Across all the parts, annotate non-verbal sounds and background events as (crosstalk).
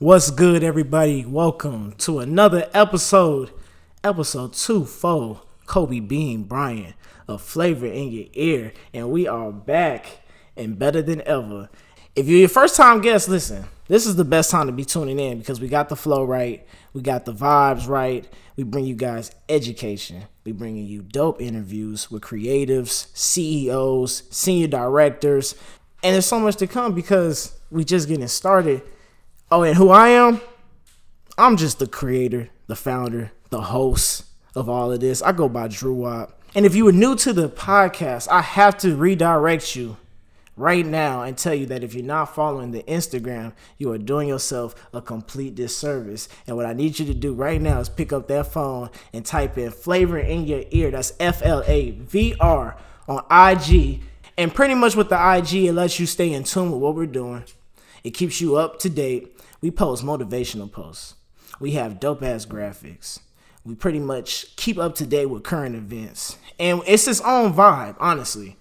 What's good, everybody? Welcome to another episode, episode two, four. Kobe Bean Bryant a Flavor in Your Ear, and we are back and better than ever. If you're your first time guest, listen, this is the best time to be tuning in because we got the flow right, we got the vibes right. We bring you guys education. We bringing you dope interviews with creatives, CEOs, senior directors, and there's so much to come because we just getting started. Oh, and who I am? I'm just the creator, the founder, the host of all of this. I go by Drew Wop. And if you were new to the podcast, I have to redirect you right now and tell you that if you're not following the Instagram, you are doing yourself a complete disservice. And what I need you to do right now is pick up that phone and type in flavor in your ear. That's F L A V R on IG. And pretty much with the IG, it lets you stay in tune with what we're doing. It keeps you up to date. We post motivational posts. We have dope ass graphics we pretty much keep up to date with current events. And it's its own vibe, honestly.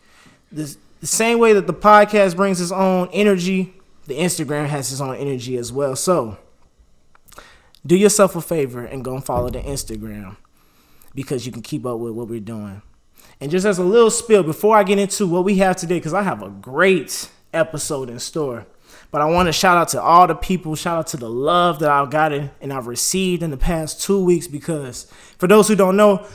the same way that the podcast brings its own energy, the Instagram has its own energy as well. So do yourself a favor and go and follow the Instagram because you can keep up with what we're doing. And just as a little spill before I get into what we have today, because I have a great episode in store. But I want to shout out to all the people, shout out to the love that I've gotten and I've received in the past two weeks because for those who don't know,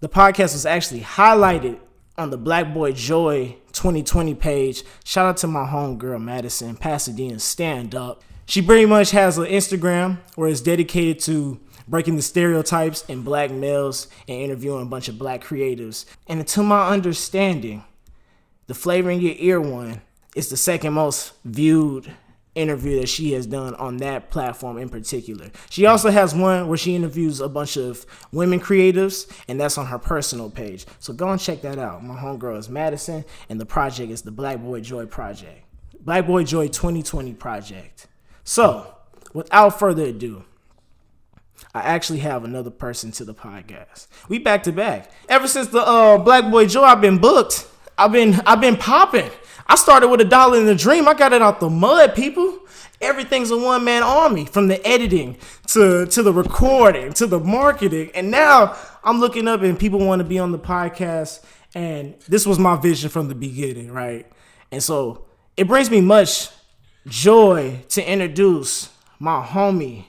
the podcast was actually highlighted on the Black Boy Joy 2020 page. Shout out to my homegirl Madison, Pasadena Stand Up. She pretty much has an Instagram where it's dedicated to breaking the stereotypes in black males and interviewing a bunch of black creatives. And to my understanding, the Flavor in Your Ear one it's the second most viewed interview that she has done on that platform in particular. She also has one where she interviews a bunch of women creatives, and that's on her personal page. So go and check that out. My homegirl is Madison, and the project is the Black Boy Joy Project. Black Boy Joy 2020 Project. So, without further ado, I actually have another person to the podcast. We back to back. Ever since the uh, Black Boy Joy, I've been booked. I've been I've been popping. I started with a dollar in a dream. I got it out the mud, people. Everything's a one man army from the editing to, to the recording to the marketing. And now I'm looking up and people want to be on the podcast. And this was my vision from the beginning, right? And so it brings me much joy to introduce my homie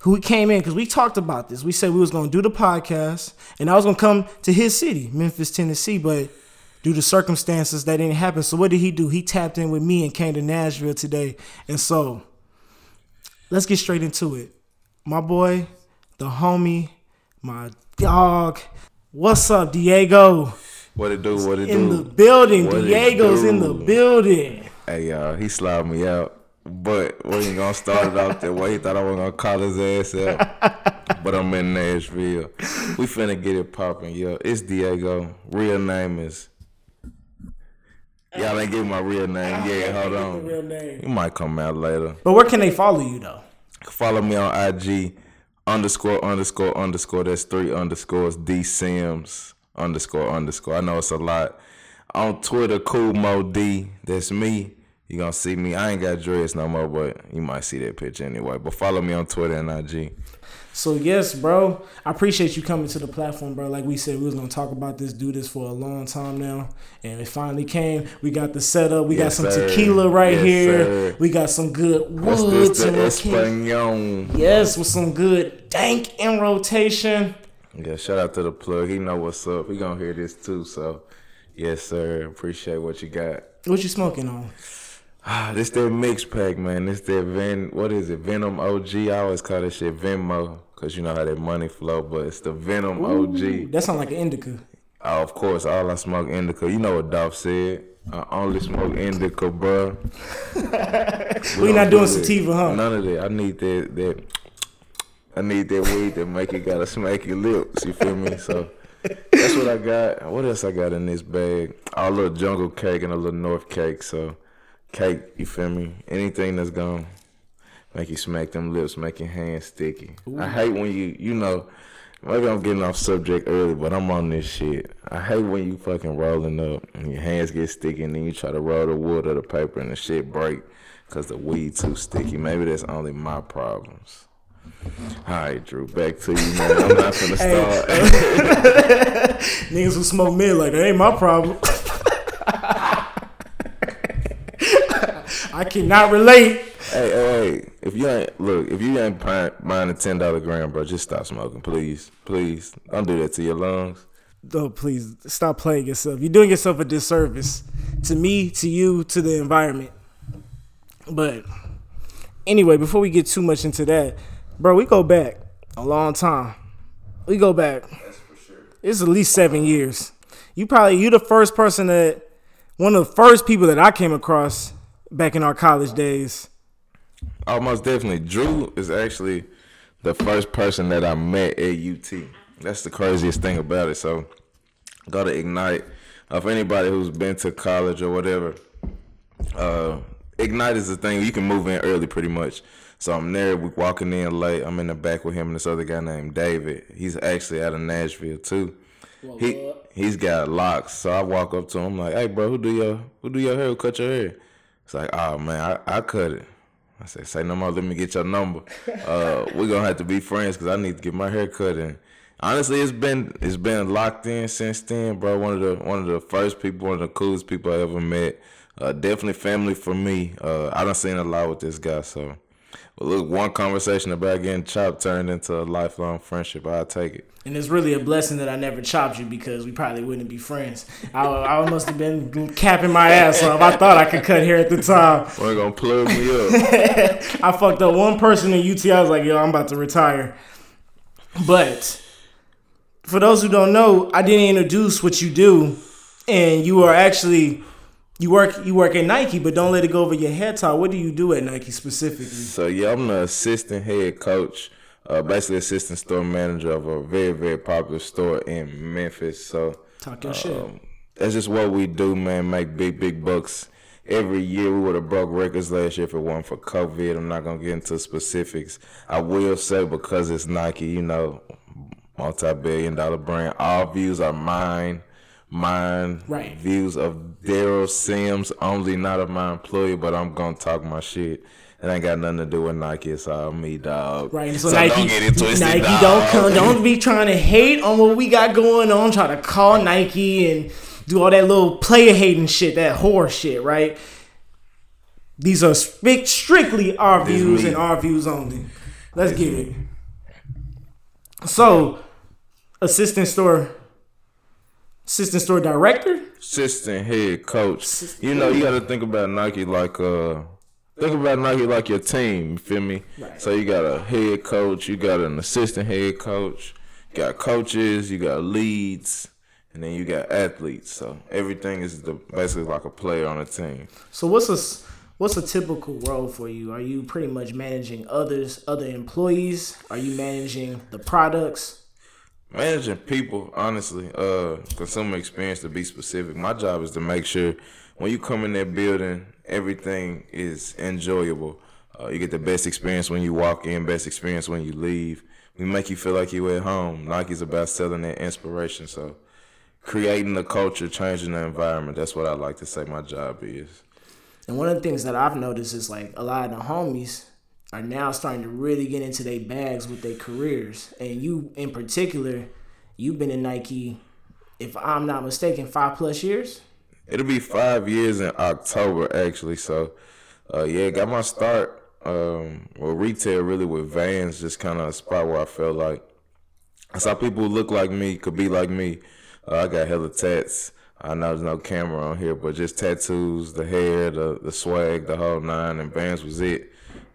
who came in because we talked about this. We said we was gonna do the podcast, and I was gonna come to his city, Memphis, Tennessee, but due to circumstances that didn't happen. So what did he do? He tapped in with me and came to Nashville today. And so let's get straight into it. My boy, the homie, my dog. What's up, Diego? What it do? What it in do? In the building. What Diego's in the building. Hey y'all, he slobbed me out. But we ain't gonna start it off that way. He thought I was gonna call his ass out. (laughs) but I'm in Nashville. We finna get it popping, yo. It's Diego. Real name is Y'all ain't give my real name. Yeah, hold on. Real name. You might come out later. But where can they follow you though? Follow me on IG underscore underscore underscore. That's three underscores. D Sims underscore underscore. I know it's a lot. On Twitter, Cool Mo D. That's me. You gonna see me. I ain't got dreads no more, but you might see that picture anyway. But follow me on Twitter and IG. So yes, bro, I appreciate you coming to the platform, bro. Like we said, we was gonna talk about this, do this for a long time now, and it finally came. We got the setup. We yes, got some sir. tequila right yes, here. Sir. We got some good woods and Espanol. Yes, with some good dank in rotation. Yeah, shout out to the plug. He know what's up. He gonna hear this too. So, yes, sir. Appreciate what you got. What you smoking on? Ah, (sighs) this that mix pack, man. This that Ven. What is it? Venom OG. I always call this shit Venmo. Cause you know how that money flow, but it's the Venom Ooh, OG. That sound like an indica. Oh, of course, all I smoke indica. You know what Dolph said. I only smoke indica, bro. we, (laughs) we not doing sativa, huh? None of that. I need that that I need that weed that make you got a smack your lips. You feel me? So that's what I got. What else I got in this bag? A little jungle cake and a little north cake. So cake, you feel me? Anything that's gone make you smack them lips, make your hands sticky. Ooh. I hate when you, you know, maybe I'm getting off subject early, but I'm on this shit. I hate when you fucking rolling up and your hands get sticky and then you try to roll the wood or the paper and the shit break. Cause the weed too sticky. Maybe that's only my problems. All right, Drew, back to you, man. I'm not gonna start. (laughs) (laughs) Niggas who smoke mid like that ain't my problem. (laughs) I cannot relate. Hey, hey, hey, if you ain't look, if you ain't buying, a ten dollar gram, bro, just stop smoking, please, please. Don't do that to your lungs. Oh, please stop playing yourself. You're doing yourself a disservice to me, to you, to the environment. But anyway, before we get too much into that, bro, we go back a long time. We go back. That's for sure. It's at least seven years. You probably you the first person that one of the first people that I came across back in our college days. Oh, most definitely. Drew is actually the first person that I met at UT. That's the craziest thing about it. So, go to Ignite. Uh, for anybody who's been to college or whatever, uh, Ignite is the thing. You can move in early pretty much. So I'm there, we walking in late. I'm in the back with him and this other guy named David. He's actually out of Nashville too. he he's got locks. So I walk up to him like, "Hey, bro, who do your who do your hair? Who cut your hair?" It's like, "Oh man, I, I cut it." I said, "Say no more. Let me get your number. Uh, we're gonna have to be friends because I need to get my hair cut." And honestly, it's been it's been locked in since then, bro. One of the one of the first people, one of the coolest people I ever met. Uh, definitely family for me. Uh, I done seen a lot with this guy, so. But look, one conversation about getting chopped turned into a lifelong friendship. I'll take it. And it's really a blessing that I never chopped you because we probably wouldn't be friends. I, I must have been capping my ass off. I thought I could cut hair at the time. We're gonna plug me up. (laughs) I fucked up one person in UT. I was like, yo, I'm about to retire. But for those who don't know, I didn't introduce what you do, and you are actually you work you work at Nike, but don't let it go over your head. Todd, What do you do at Nike specifically? So yeah, I'm the assistant head coach, uh, basically assistant store manager of a very very popular store in Memphis. So Talk your shit. um, that's just what we do, man. Make big big bucks every year. We would have broke records last year if it wasn't for COVID. I'm not gonna get into specifics. I will say because it's Nike, you know, multi-billion dollar brand. All views are mine. Mine Right. views of Daryl Sims only, not of my employee, but I'm gonna talk my shit. It ain't got nothing to do with Nike. It's all me, dog. Right, so, So Nike, don't get it twisted, Nike, dog. don't come, don't be trying to hate on what we got going on. Try to call Nike and do all that little player hating shit, that whore shit, right? These are strict, strictly our This views me. and our views only. Let's get it. So, assistant store, assistant store director. assistant head coach. You know, you got to think about Nike like uh, think about Nike like your team. You feel me? Right. So you got a head coach, you got an assistant head coach, you got coaches, you got leads, and then you got athletes. So everything is the, basically like a player on a team. So what's a what's a typical role for you? Are you pretty much managing others, other employees? Are you managing the products? Managing people, honestly, uh, consumer experience to be specific. My job is to make sure when you come in that building, everything is enjoyable. Uh, you get the best experience when you walk in, best experience when you leave. We make you feel like you're at home. Nike's about selling that inspiration, so creating the culture, changing the environment. That's what I like to say my job is. And one of the things that I've noticed is like a lot of the homies are now starting to really get into their bags with their careers. And you, in particular, you've been in Nike, if I'm not mistaken, five plus years. It'll be five years in October, actually. So, uh, yeah, got my start. Um, well, retail really with Vans, just kind of a spot where I felt like I saw people who look like me, could be like me. Uh, I got hella tats. I know there's no camera on here, but just tattoos, the hair, the the swag, the whole nine, and Vans was it.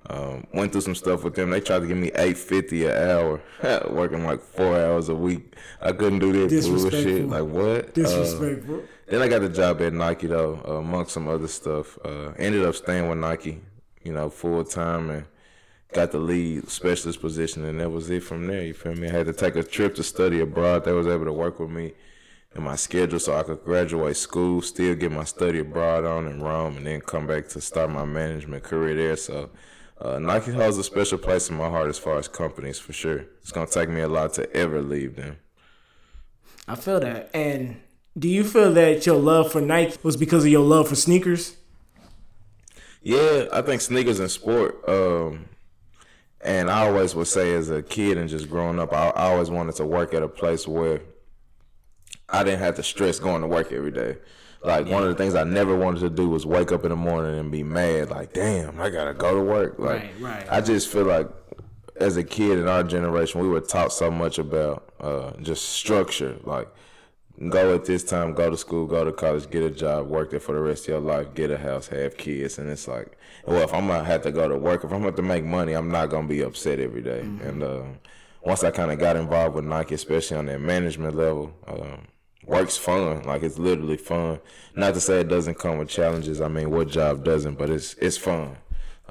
Um, went through some stuff with them. They tried to give me eight fifty an hour, (laughs) working like four hours a week. I couldn't do that bullshit. Like what? Uh, Disrespectful. then I got the job at Nike though, uh, amongst some other stuff. Uh, ended up staying with Nike, you know, full time and got the lead specialist position, and that was it from there. You feel me? I had to take a trip to study abroad. They was able to work with me in my schedule so I could graduate school, still get my study abroad on in Rome, and then come back to start my management career there. So. Uh, Nike holds a special place in my heart as far as companies, for sure. It's gonna take me a lot to ever leave them. I feel that. And do you feel that your love for Nike was because of your love for sneakers? Yeah, I think sneakers and sport. Um, and I always would say, as a kid and just growing up, I, I always wanted to work at a place where I didn't have to stress going to work every day. Like one of the things I never wanted to do was wake up in the morning and be mad. Like, damn, I gotta go to work. Like, Right, right. I just feel like as a kid in our generation, we were taught so much about uh, just structure. Like, go at this time, go to school, go to college, get a job, work there for the rest of your life, get a house, have kids, and it's like, well, if I'm gonna have to go to work, if I'm gonna have to make money, I'm not gonna be upset every day. And uh, once I kind of got involved with Nike, especially on that management level, um, work's fun. Like it's literally fun. Not to say it doesn't come with challenges. I mean, what job doesn't? But it's it's fun.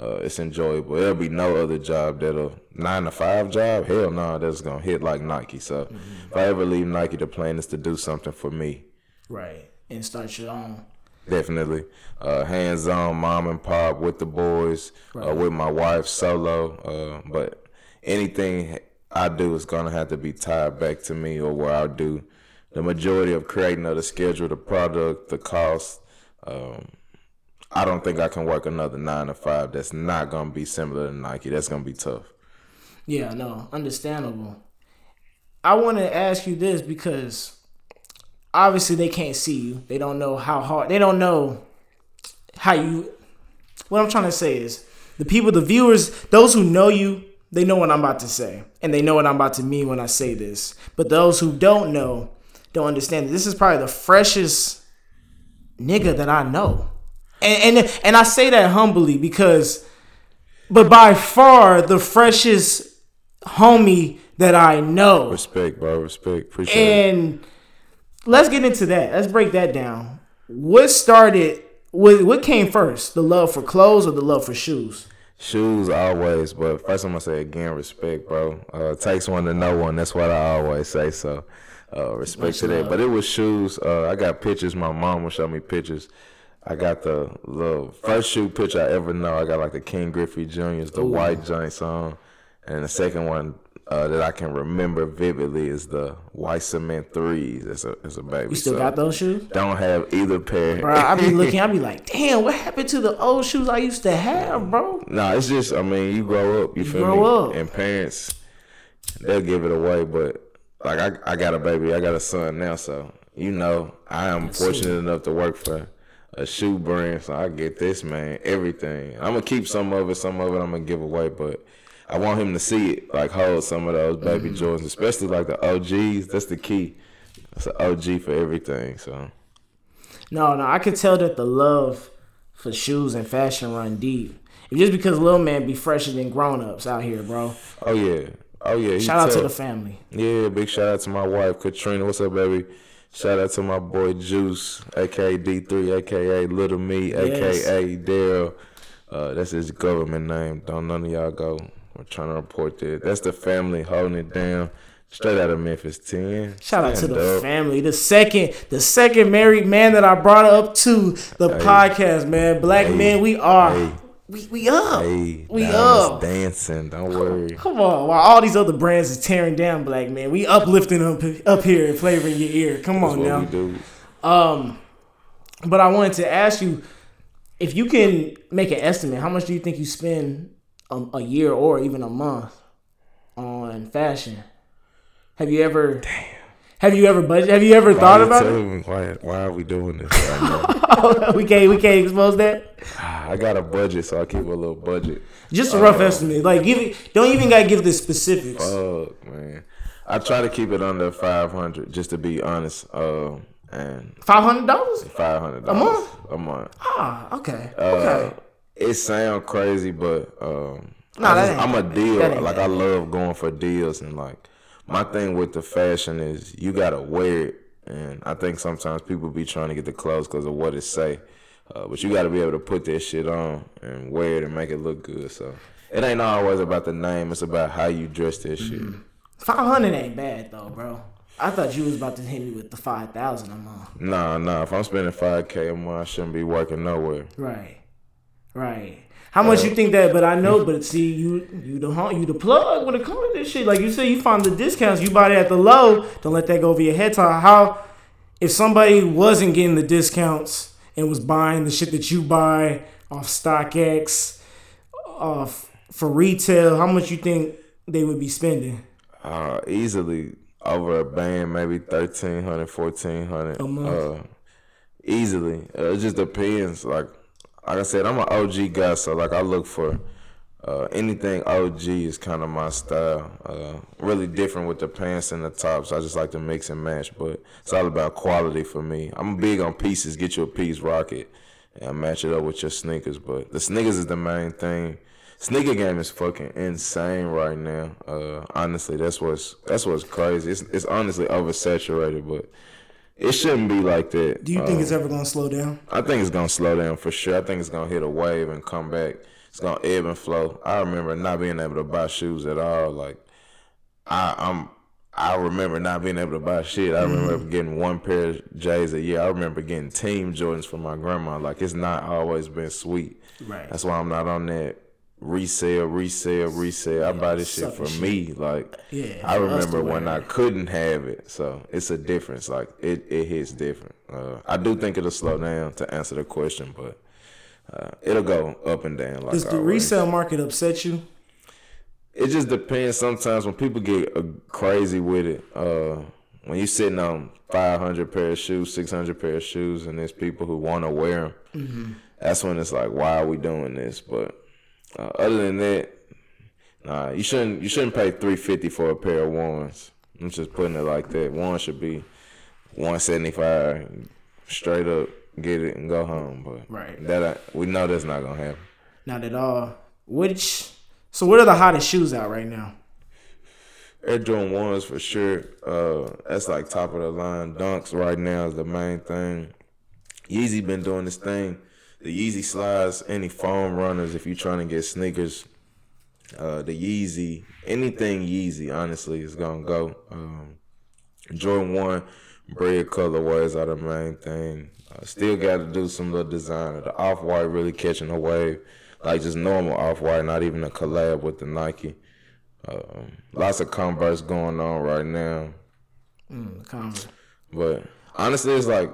Uh, it's enjoyable. There'll be no other job that'll nine to five job. Hell no, that's gonna hit like Nike. So if I ever leave Nike, the plan is to do something for me. Right. And start your own. Definitely, uh, hands on, mom and pop with the boys, uh, with my wife solo. Uh, but anything I do is gonna have to be tied back to me, or where I do the majority of creating of the schedule, the product, the cost. Um, I don't think I can work another nine to five. That's not gonna be similar to Nike. That's gonna be tough. Yeah, no, understandable. I want to ask you this because obviously they can't see you. They don't know how hard. They don't know how you. What I'm trying to say is the people, the viewers, those who know you, they know what I'm about to say, and they know what I'm about to mean when I say this. But those who don't know, don't understand. This is probably the freshest nigga that I know, and and and I say that humbly because, but by far the freshest homie that I know. Respect, bro. Respect. Appreciate it. And let's get into that. Let's break that down. What started? What what came first? The love for clothes or the love for shoes? Shoes always, but first I'm gonna say again, respect, bro. Uh, takes one to know one. That's what I always say. So, uh, respect to that. But it was shoes. Uh, I got pictures. My mom will show me pictures. I got the the first shoe picture I ever know. I got like the Ken Griffey Juniors, the white joints on, and the second one uh, that I can remember vividly is the white cement threes. It's a it's a baby. You still So, got those shoes? Don't have either pair. Bro, I be looking, I be (laughs) like, damn, what happened to the old shoes I used to have, bro? No, it's just I mean you grow up, you, feel grow me? up. And parents they'll give it away, but like I I got a baby, I got a son now, so you know I am fortunate enough to work for a shoe brand, so I get this man everything. I'm gonna keep some of it, some of it I'm gonna give away, but I want him to see it, like hold some of those baby Mm-hmm. Jordans, especially like the OGs. That's the key. It's an OG for everything. So No, no, I could tell that the love for shoes and fashion run deep. It's just because little man be fresher than grown ups out here, bro. oh yeah, oh yeah. Shout out to the family. Yeah, big shout out to my wife Katrina. What's up, baby? Shout out to my boy Juice, aka D3, aka Little Me, aka Daryl. Uh, that's his government name. Don't none of y'all go. We're trying to report that. That's the family holding it down. Straight out of Memphis 10. Shout out to the up. family. The second, the second married man that I brought up to the podcast, man. Black men, we are, Hey. We we up, Hey, we up. dancing. Don't worry. Come on, while all these other brands is tearing down black man, we uplifting up up here and flavoring your ear. Come That's on now. do. Um, but I wanted to ask you if you can make an estimate. How much do you think you spend a, a year or even a month on fashion? Have you ever? Damn. Have you ever budget? Have you ever thought Why you about it? Why, why are we doing this right (laughs) we can't. We can't expose that. I got a budget, so I keep a little budget. Just a rough estimate. Like give it. Don't even gotta give the specifics. Fuck, man. I try to keep it under five hundred, just to be honest. Um, and Five hundred dollars. Five hundred dollars A month? A month. Ah, okay. Uh, okay. It sounds crazy, but um, just, I'm a deal. Like I love going for deals, and like my thing with the fashion is you gotta wear it. And I think sometimes people be trying to get the clothes because of what it say, uh, but you got to be able to put that shit on and wear it and make it look good. So it ain't always about the name; it's about how you dress that shit. Five hundred ain't bad though, bro. I thought you was about to hit me with the five thousand a month. Nah, nah. If I'm spending five k a month, I shouldn't be working nowhere. Right. Right. How much you think that? But I know. (laughs) But see, you you the you the plug when it comes to this shit. Like you said, you find the discounts. You buy it at the low. Don't let that go over your head. Time. How if somebody wasn't getting the discounts and was buying the shit that you buy, off StockX, off for retail, how much you think they would be spending? Uh, easily over a band, maybe 1300 1400 A month. Uh, easily. Uh, it just depends. Like, like I said, I'm an OG guy, so like I look for uh, anything OG is kind of my style. Uh, really different with the pants and the tops. I just like to mix and match, but it's all about quality for me. I'm big on pieces. Get you a piece, rock it, and match it up with your sneakers. But the sneakers is the main thing. Sneaker game is fucking insane right now. Uh, honestly, that's what's that's what's crazy. It's it's honestly oversaturated, but it shouldn't be like that. Do you think it's ever gonna slow down? I think it's gonna slow down for sure. I think it's gonna hit a wave and come back. It's gonna ebb and flow. I remember not being able to buy shoes at all. Like I, I'm, I remember not being able to buy shit. I remember getting one pair of J's a year. I remember getting Team Jordans from my grandma. Like it's not always been sweet. Right. That's why I'm not on that resale, resale, resale. I buy this shit for shit. me. Like Yeah, I for us to remember when. I couldn't have it. So it's a difference. Like it, it hits different. Uh, I do think it'll slow down to answer the question, but uh, it'll go up and down. Like Does the always. resale market upset you? It just depends. Sometimes when people get uh, crazy with it, uh, when you're sitting on five hundred pair of shoes, six hundred pair of shoes, and there's people who want to wear them, that's when it's like, why are we doing this? But uh, other than that, nah, you shouldn't. You shouldn't pay three fifty for a pair of ones. I'm just putting it like that. One should be one seventy five, straight up, get it and go home. But Right. that I, we know that's not gonna happen. Not at all. Which so what are the hottest shoes out right now? Air Jordan ones for sure. Uh, that's like top of the line. Dunks right now is the main thing. Yeezy been doing this thing. The Yeezy slides, any foam runners. If you're trying to get sneakers, uh, the Yeezy, anything Yeezy, honestly, is gonna go. Um, Jordan one, bread colorways are the main thing. Uh, still got to do some little design. The off white really catching a wave, like just normal off white, not even a collab with the Nike. Um, lots of Converse going on right now, Mm, Converse. but honestly, it's like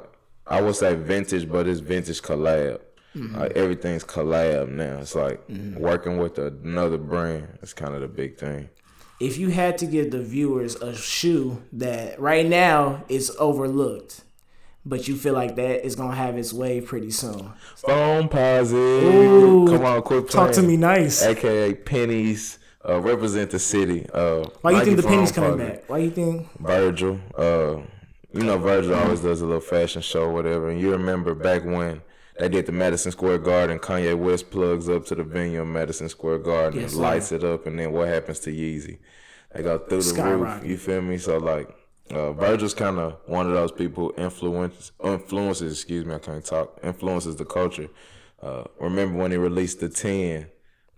I would say vintage, but it's vintage collab. Like everything's collab now. It's like working with another brand. It's kind of the big thing. If you had to give the viewers a shoe that right now is overlooked, but you feel like that is gonna have its way pretty soon. Foamposite. Come on, quit Talk to me nice. AKA pennies. Uh, represent the city. Uh, Why you think the Foam coming back? Why you think? Virgil. Uh, you know, Virgil always does a little fashion show, or whatever. And you remember back when they did the Madison Square Garden, Kanye West plugs up to the venue in Madison Square Garden Yes, and lights it up, and then what happens to Yeezy? They go through the roof. You feel me? So like, uh, Virgil's kind of one of those people influence influences. Excuse me, I can't talk. Influences the culture. Uh, remember when he released the ten,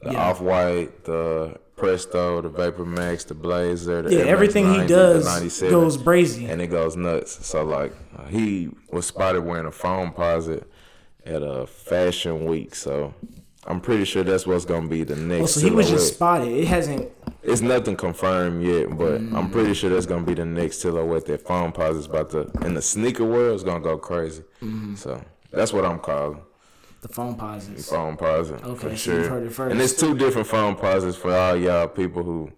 the Yeah. off white, the Presto, the Vapor Max, the Blazer, the Yeah, Air everything he 90, the does 97 goes brazy. and it goes nuts. So like uh, he was spotted wearing a Foamposite at a fashion week. So I'm pretty sure that's what's gonna be the next. Oh, so he was just spotted. It hasn't. It's nothing confirmed yet, but Mm. I'm pretty sure that's gonna be the next silhouette that Foamposite's about to. In the sneaker world, is gonna go crazy. Mm-hmm. So that's what I'm calling The phone posits. Foamposite Okay, for sure. it. And it's two different Foamposites for all y'all people who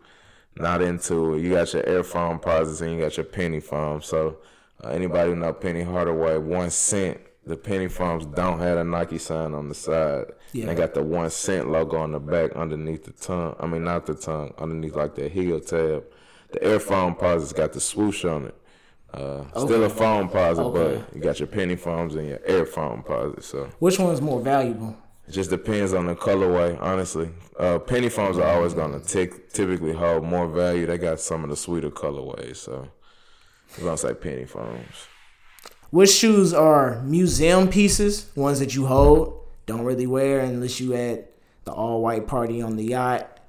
not into it. You got your air Foamposites and you got your penny foam. So uh, anybody who know Penny Hardaway, one cent. The penny foams don't have a Nike sign on the side. Yeah. They got the one cent logo on the back underneath the tongue. I mean, not the tongue, underneath like the heel tab. The air Foamposites got the swoosh on it. Uh, Still a Foamposite, Okay. but you got your penny foams and your air Foamposite. So Which one's more valuable? it just depends on the colorway, honestly. Uh, penny foams are always gonna tick, typically hold more value. They got some of the sweeter colorways, so I'm gonna say penny foams. Which shoes are museum pieces, ones that you hold, don't really wear unless you at the all white party on the yacht,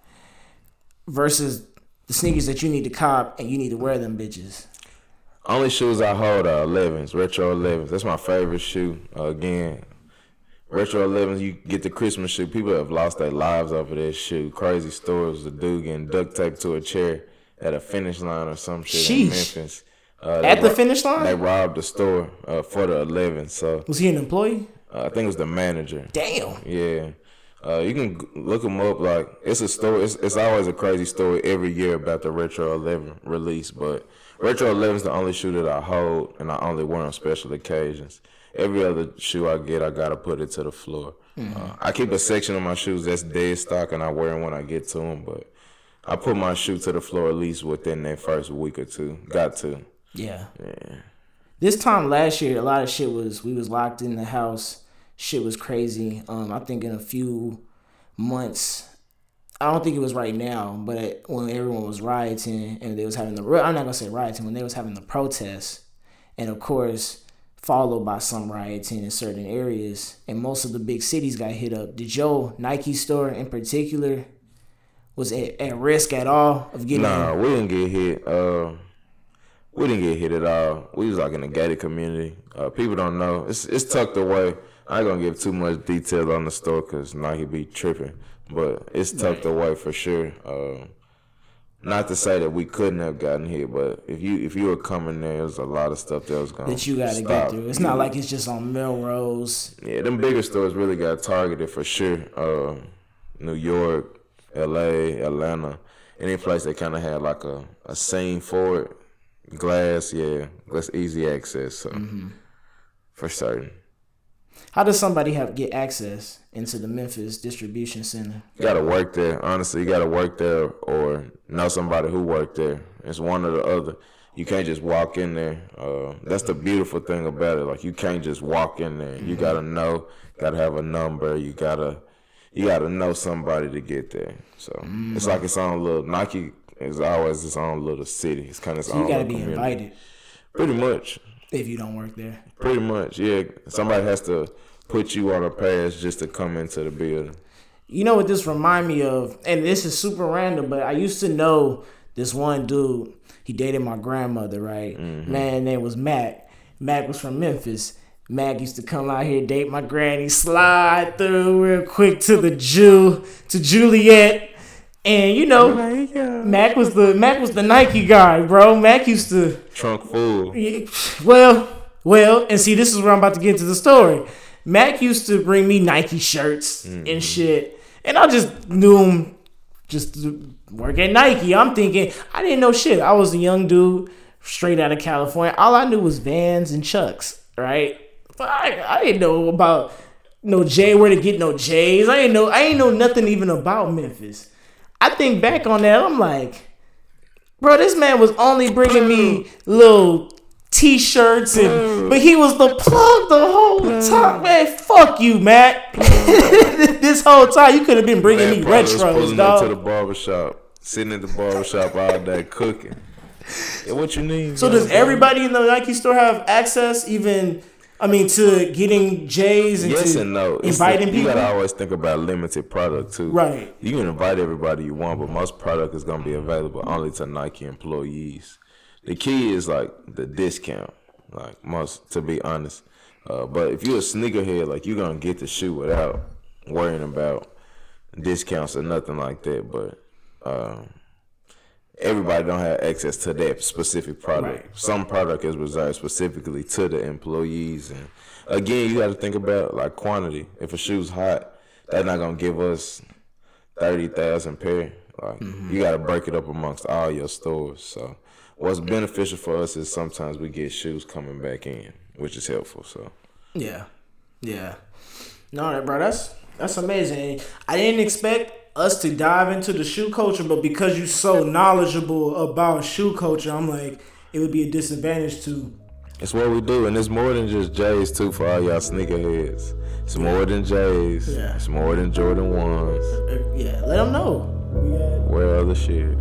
versus the sneakers that you need to cop and you need to wear them bitches. Only shoes I hold are 11s, retro 11s. That's my favorite shoe. Uh, again, retro 11s. You get the Christmas shoe. People have lost their lives over that shoe. Crazy stories. The dude getting duct taped to a chair at a finish line or some shit in Sheesh. Memphis. Uh, At the ro- finish line? They robbed the store uh, for the 11. So Was he an employee? Uh, I think it was the manager. Damn. Yeah. Uh, you can look them up. Like it's a story. It's, it's always a crazy story every year about the Retro 11 release. But Retro 11 is the only shoe that I hold, and I only wear on special occasions. Every other shoe I get, I gotta put it to the floor. Uh, I keep a section of my shoes that's dead stock, and I wear them when I get to them. But I put my shoe to the floor at least within that first week or two. Got to. Yeah. Yeah. This time last year, a lot of shit was we was locked in the house. Shit was crazy. Um, I think in a few months, I don't think it was right now, but when everyone was rioting and they was having the I'm not gonna say rioting when they was having the protests, and of course followed by some rioting in certain areas, and most of the big cities got hit up. Did Joe Nike store in particular was at, at risk at all of getting? Nah, we didn't get hit. Uh, we didn't get hit at all. We was like in a gated community. Uh, people don't know. It's it's tucked away. I ain't gonna give too much detail on the store because Nike be tripping. But it's tucked away for sure. Uh, not to say that we couldn't have gotten hit, but if you if you were coming there, there's a lot of stuff that was going that you got to get through. It's not like it's just on Melrose. Yeah, them bigger stores really got targeted for sure. Uh, New York, L.A., Atlanta, any place that kind of had like a, a scene for it. Glass, yeah, that's easy access. So mm-hmm. for certain, How does somebody have get access into the Memphis distribution center? you gotta work there. Honestly, you gotta work there or know somebody who worked there. It's one or the other. You can't just walk in there. Uh, that's the beautiful thing about it. Like you can't just walk in there. You mm-hmm. gotta know. Gotta have a number. You gotta. You gotta know somebody to get there. So it's mm-hmm. like its own little Nike is always its own little city. It's kind of its So you got to be community. invited Pretty much. if you don't work there. Pretty much. Yeah. Somebody has to put you on a pass just to come into the building. You know what this remind me of? And this is super random, but I used to know this one dude. He dated my grandmother, right? Mm-hmm. Man, name was Mac. Mac was from Memphis. Mac used to come out here, date my granny, slide through real quick to the Jew, to Juliet. And you know, Mac was the Mac was the Nike guy, bro. Mac used to Trunk full. Yeah, Well, well, and see, this is where I'm about to get into the story. Mac used to bring me Nike shirts and mm-hmm. shit, and I just knew him just to work at Nike. I'm thinking I didn't know shit. I was a young dude, straight out of California. All I knew was Vans and Chucks, right? But I, I didn't know about no J where to get no J's. I didn't know. I ain't know nothing even about Memphis. I think back on that, I'm like, bro, this man was only bringing me little t-shirts and but he was the plug the whole time. Man, fuck you, Matt. (laughs) this whole time you could have been bringing Man me retros, up to the dog. barber shop, sitting at the barber shop all day cooking. Yeah, what you need? So does everybody in the Nike store have access, even I mean, to getting J's and Yes to and no. Inviting the- you people? gotta always think about limited product too. Right. You can invite everybody you want, but most product is gonna be available only to Nike employees. The key is like the discount, like most to be honest. Uh, but if you're a sneakerhead, like you're gonna get the shoe without worrying about discounts or nothing like that. But um, everybody don't have access to that specific product. Right. Some product is reserved specifically to the employees, and again, you got to think about like quantity. If a shoe's hot, that's not gonna give us thirty thousand pair. Like mm-hmm. you got to break it up amongst all your stores. So what's beneficial for us is sometimes we get shoes coming back in, which is helpful. So Yeah, yeah. No, that bro, that's that's amazing. I didn't expect us to dive into the shoe culture, but because you're so knowledgeable about shoe culture, I'm like, it would be a disadvantage to. it's what we do, and it's more than just J's too for all y'all sneakerheads. It's more than J's. Yeah. It's more than Jordan ones. uh, Yeah, let them know. Got Wear other shit.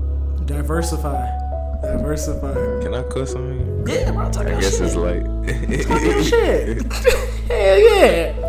diversify, diversify. Can I cuss on you? Yeah, bro, talk I guess shit. it's late. Talk your shit. (laughs) Hell yeah.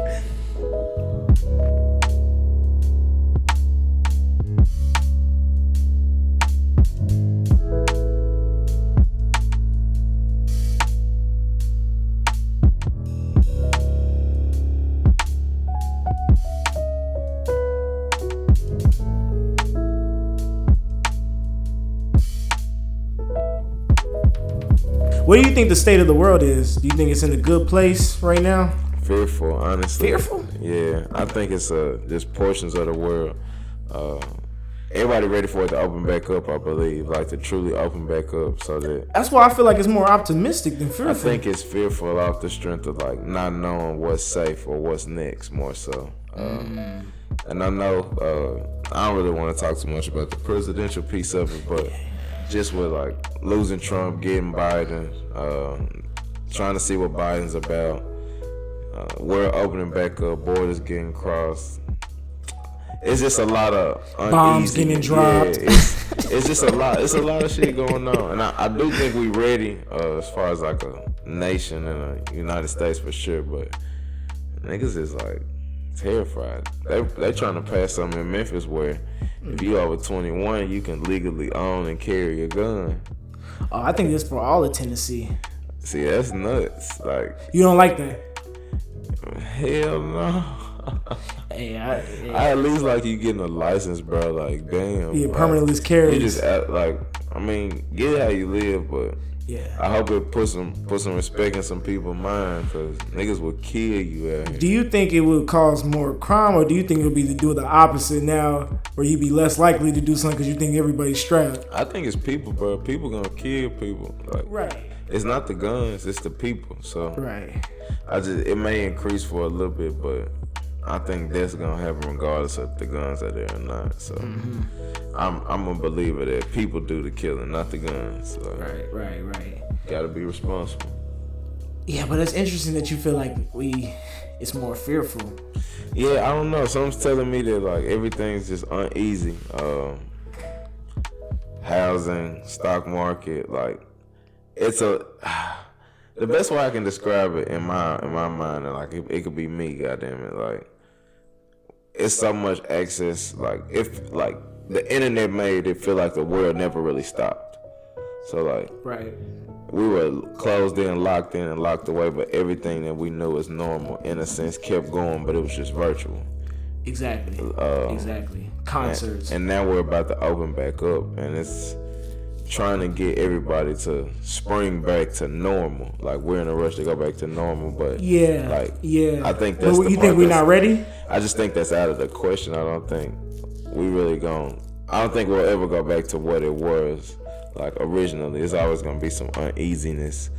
What do you think the state of the world is? Do you think it's in a good place right now? fearful, honestly. Fearful? Yeah, I think it's uh just portions of the world. Uh, everybody ready for it to open back up. I believe, like to truly open back up, so that That's why I feel like it's more optimistic than fearful. I think it's fearful off the strength of like not knowing what's safe or what's next, more so. Um, And I know uh, I don't really want to talk too much about the presidential piece of it, but just with like losing Trump, getting Biden, um, trying to see what Biden's about, uh, we're opening back up, borders getting crossed. It's just a lot of Bombs getting dropped. Yeah, it's, it's just a lot. It's a lot of shit going on, and I, I do think we're ready uh, as far as like a nation and a United States for sure. But niggas is like terrified. They they trying to pass something in Memphis where if you over 21, you can legally own and carry a gun. Oh, I think this for all of Tennessee. See, that's nuts. Like You don't like that? hell no. (laughs) Hey, I, yeah, I at least like you getting a license, bro. Like damn. yeah like, permanently You just act like I mean, get how you live, but yeah. I hope it puts some put some respect in some people's mind, cause niggas will kill you out here. Do you think it would cause more crime, or do you think it would be to do the opposite now, where you'd be less likely to do something because you think everybody's strapped? I think it's people, bro. People gonna kill people. Like Right. it's not the guns, it's the people. So Right. I just it may increase for a little bit, but I think that's gonna happen regardless of the guns are there or not. So I'm I'm a believer that people do the killing, not the guns. So Right. Right. Right. gotta be responsible. Yeah, but it's interesting that you feel like we, it's more fearful. Yeah, I don't know. Someone's telling me that like everything's just uneasy. Um, housing, stock market, like it's a. (sighs) The best way I can describe it in my in my mind, like it, it could be me, goddamn it, like it's so much access. Like if like the internet made it feel like the world never really stopped. So like Right. we were closed in, locked in, and locked away, but everything that we knew as normal, in a sense, kept going, but it was just virtual. Exactly. Uh, exactly. Concerts. And now we're about to open back up, and it's trying to get everybody to spring back to normal. Like we're in a rush to go back to normal, but yeah. like yeah. I think that's you the think we're not ready? I just think that's out of the question. I don't think we really going I don't think we'll ever go back to what it was like originally. It's always gonna be some uneasiness,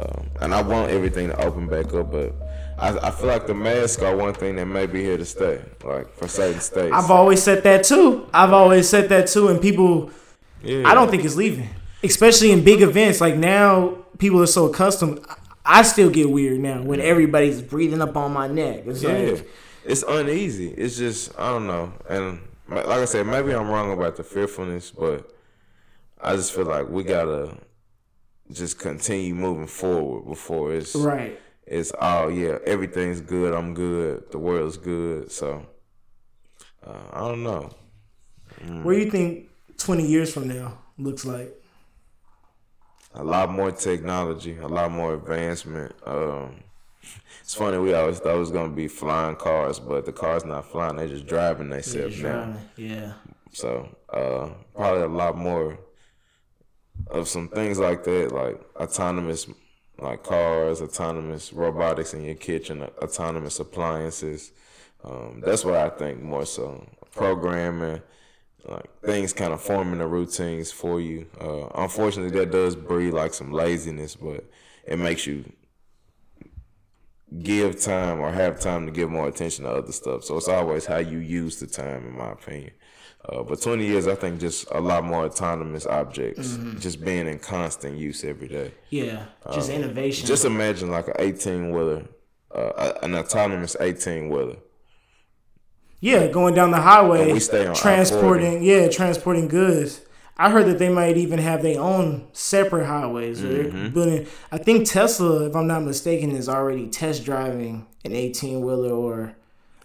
um, and I want everything to open back up. But I, I feel like the masks are one thing that may be here to stay, like for certain states. I've always said that too. I've always said that too, and people. Yeah. I don't think it's leaving, especially in big events. Like now, people are so accustomed. I still get weird now when everybody's breathing up on my neck. It's Yeah, like, it's uneasy. It's just I don't know, and like I said, maybe I'm wrong about the fearfulness, but I just feel like we gotta just continue moving forward before it's right. it's oh yeah, everything's good. I'm good. The world's good. So uh, I don't know. Where do you think 20 years from now looks like? A lot more technology, a lot more advancement. Um, it's funny we always thought it was gonna be flying cars, but the car's not flying. They're just driving themselves now. Yeah. So uh, probably a lot more of some things like that, like autonomous, like cars, autonomous robotics in your kitchen, autonomous appliances. Um, that's what I think more so. Programming, like things kind of forming the routines for you. Uh, unfortunately, that does breed like some laziness, but it makes you give time or have time to give more attention to other stuff. So it's always how you use the time, in my opinion. Uh, but 20 years, I think just a lot more autonomous objects, just being in constant use every day. Yeah. Just innovation. Um, Just imagine like an 18 wheeler, uh, an autonomous 18 wheeler. Yeah, going down the highway, And we stay on transporting. Yeah, transporting goods. I heard that they might even have their own separate highways. They're Mm-hmm. building. I think Tesla, if I'm not mistaken, is already test driving an 18 wheeler or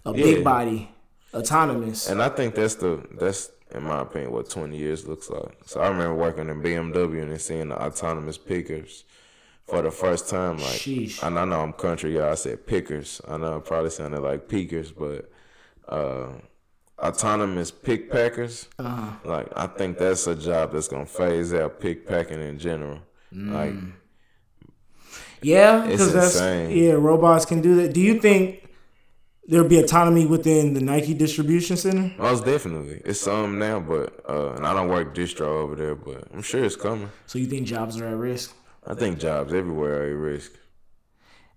a Yeah. big body autonomous. And I think that's the that's in my opinion what 20 years looks like. So I remember working in BMW and seeing the autonomous pickers for the first time. Like, Sheesh. and I know I'm country, y'all. I said pickers. I know it probably sounded like peakers, but uh, autonomous pick packers. Uh-huh. Like, I think that's a job that's gonna phase out pick packing in general. Like, Yeah, It's because that's insane. yeah, robots can do that. Do you think there'll be autonomy within the Nike distribution center? Most definitely, it's some now, but uh, and I don't work distro over there, but I'm sure it's coming. So you think jobs are at risk? I think jobs everywhere are at risk.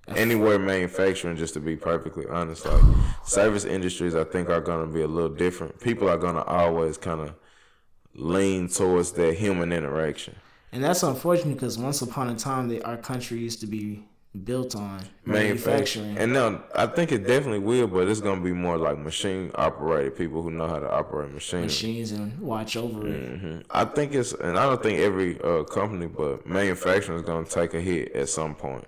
Anywhere manufacturing, just to be perfectly honest, like service industries, I think are gonna be a little different. People are gonna always kind of lean towards that human interaction. And that's unfortunate because once upon a time, that our country used to be built on manufacturing. And now I think it definitely will, but it's gonna be more like machine operated people who know how to operate machinery. machines and watch over it. hmm I think it's, and I don't think every uh, company, but manufacturing is gonna take a hit at some point.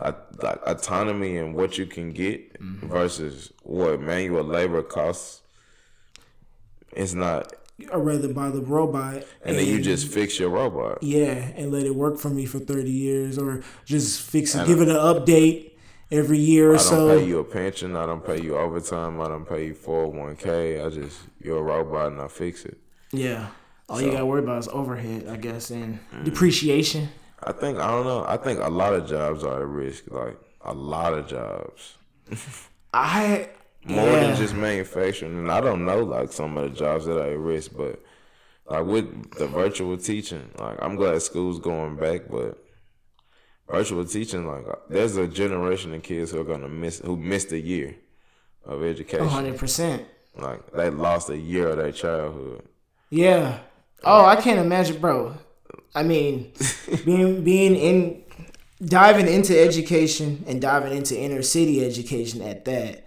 I, like autonomy and what you can get versus what manual labor costs. It's not, Or rather buy the robot and then you just fix your robot. yeah, and let it work for me for thirty years, or just fix it, give it an update every year or so. I don't so. pay you a pension. I don't pay you overtime. I don't pay you four hundred one k. I just you're a robot and I fix it. Yeah, all you gotta worry about is overhead, I guess, and mm. depreciation. I think I don't know. I think a lot of jobs are at risk. Like a lot of jobs. (laughs) I more yeah. than just manufacturing. And I don't know like some of the jobs that I risk, but like with the virtual teaching, like I'm glad school's going back, but virtual teaching, like there's a generation of kids who are gonna miss who missed a year of education. hundred percent. Like they lost a year of their childhood. Yeah. Oh, I can't imagine, bro. I mean, (laughs) being being in diving into education and diving into inner city education at that,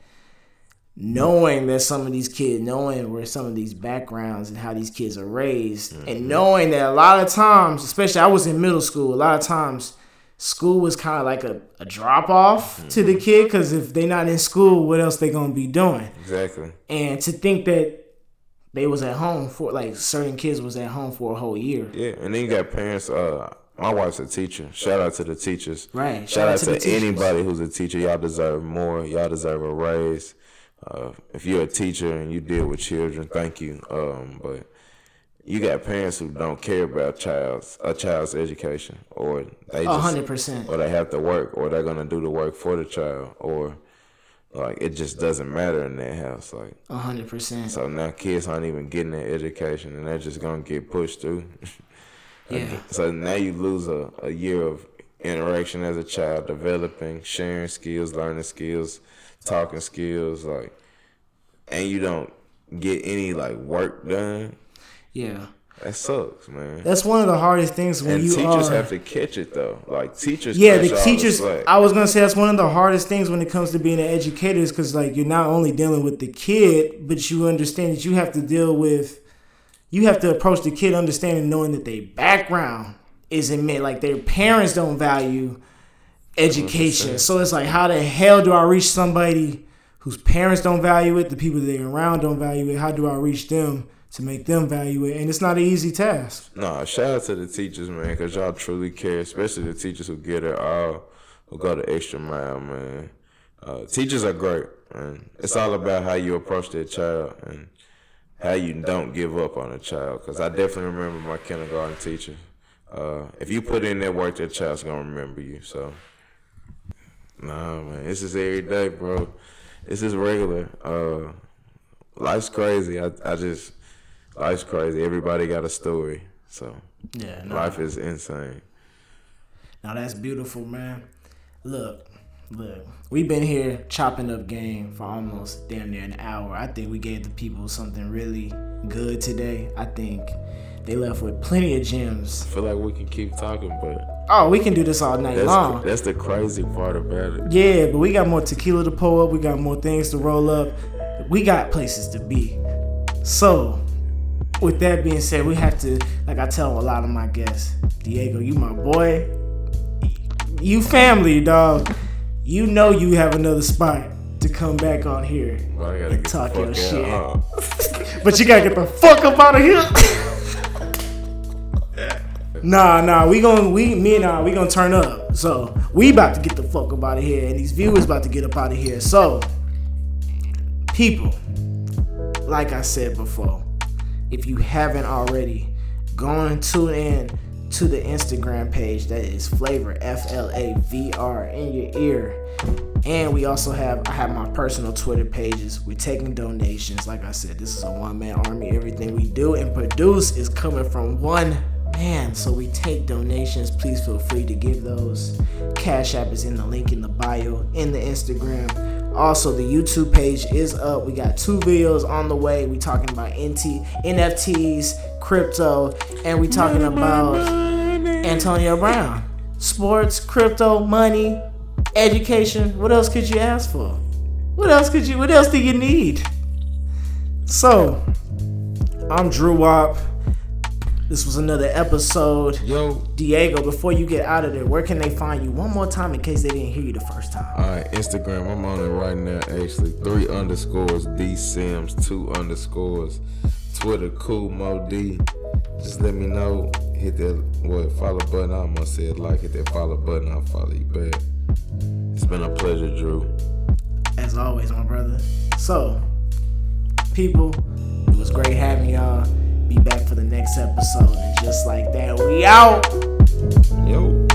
knowing that some of these kids, knowing where some of these backgrounds and how these kids are raised, and knowing that a lot of times, especially I was in middle school, a lot of times school was kind of like a, a drop off to the kid because if they're not in school, what else they gonna be doing? Exactly. and to think that they was at home for like certain kids was at home for a whole year. Yeah, and then you got parents. Uh, my wife's a teacher. Shout out to the teachers. Right. Shout, out, to, the teachers. anybody who's a teacher. Y'all deserve more. Y'all deserve a raise. Uh, if you're a teacher and you deal with children, thank you. Um, but you got parents who don't care about child's a child's education, or they just hundred percent. or they have to work, or they're gonna do the work for the child, or like it just doesn't matter in that house. Like A hundred percent. so now kids aren't even getting their education, and they're just gonna get pushed through. (laughs) Yeah. So now you lose a, a year of interaction as a child, developing, sharing skills, learning skills, talking skills, like, and you don't get any like work done. Yeah. That sucks, man. That's one of the hardest things when and you teachers are. have to catch it though. Like teachers, yeah, the teachers. slack. I was gonna say that's one of the hardest things when it comes to being an educator is because like you're not only dealing with the kid, but you understand that you have to deal with. You have to approach the kid understanding, knowing that their background isn't meant like their parents don't value education. So it's like, how the hell do I reach somebody whose parents don't value it, the people that they're around don't value it? How do I reach them to make them value it? And it's not an easy task. Nah, shout out to the teachers, man, because y'all truly care, especially the teachers who get it all, who go the extra mile, man. Uh, teachers are great, man. It's all about how you approach that child and how you don't give up on a child. Because I definitely remember my kindergarten teacher. Uh, if you put in that work, that child's gonna remember you. So, nah, man, this is every day, bro. This is regular. Uh, life's crazy. I, I just, life's crazy. Everybody got a story. So, Yeah, no. life is insane. Now that's beautiful, man. Look, look. We've been here chopping up game for almost damn near an hour. I think we gave the people something really good today. I think they left with plenty of gems. I feel like we can keep talking, but Oh, we can do this all night that's long. that's the crazy part about it. Yeah, but we got more tequila to pull up. We got more things to roll up. We got places to be. So, with that being said, we have to, like I tell a lot of my guests, Diego, you my boy. You family, dog. You know you have another spot to come back on here. Gotta get Talk your shit. (laughs) But you gotta get the fuck up out of here. Nah, nah, we gonna we me and I we gonna turn up. So we about to get the fuck up out of here, and these viewers about to get up out of here. So people, like I said before, if you haven't already, go and tune in to the Instagram page that is Flavor F L A V R in your ear. And we also have I have my personal Twitter pages. We're taking donations. Like I said, this is a one man army. Everything we do and produce is coming from one man. So we take donations. Please feel free to give those. Cash App is in the link in the bio in the Instagram. Also, the YouTube page is up. We got two videos on the way. We talking about NT, NFTs, crypto, and we talking about Antonio Brown. Sports, crypto, money, education. What else could you ask for? What else could you? What else do you need? So, I'm Drew Wop. This was another episode. Yo. Diego, before you get out of there, where can they find you? One more time in case they didn't hear you the first time. All right, Instagram. I'm on it right now. Actually, three underscores D Sims, two underscores. Twitter, cool Mo D. Just let me know. Hit that what follow button. I'ma said like. Hit that follow button. I'll follow you back. It's been a pleasure, Drew. As always, my brother. So, people, it was great having y'all. Be back for the next episode. And just like that, we out. Yo.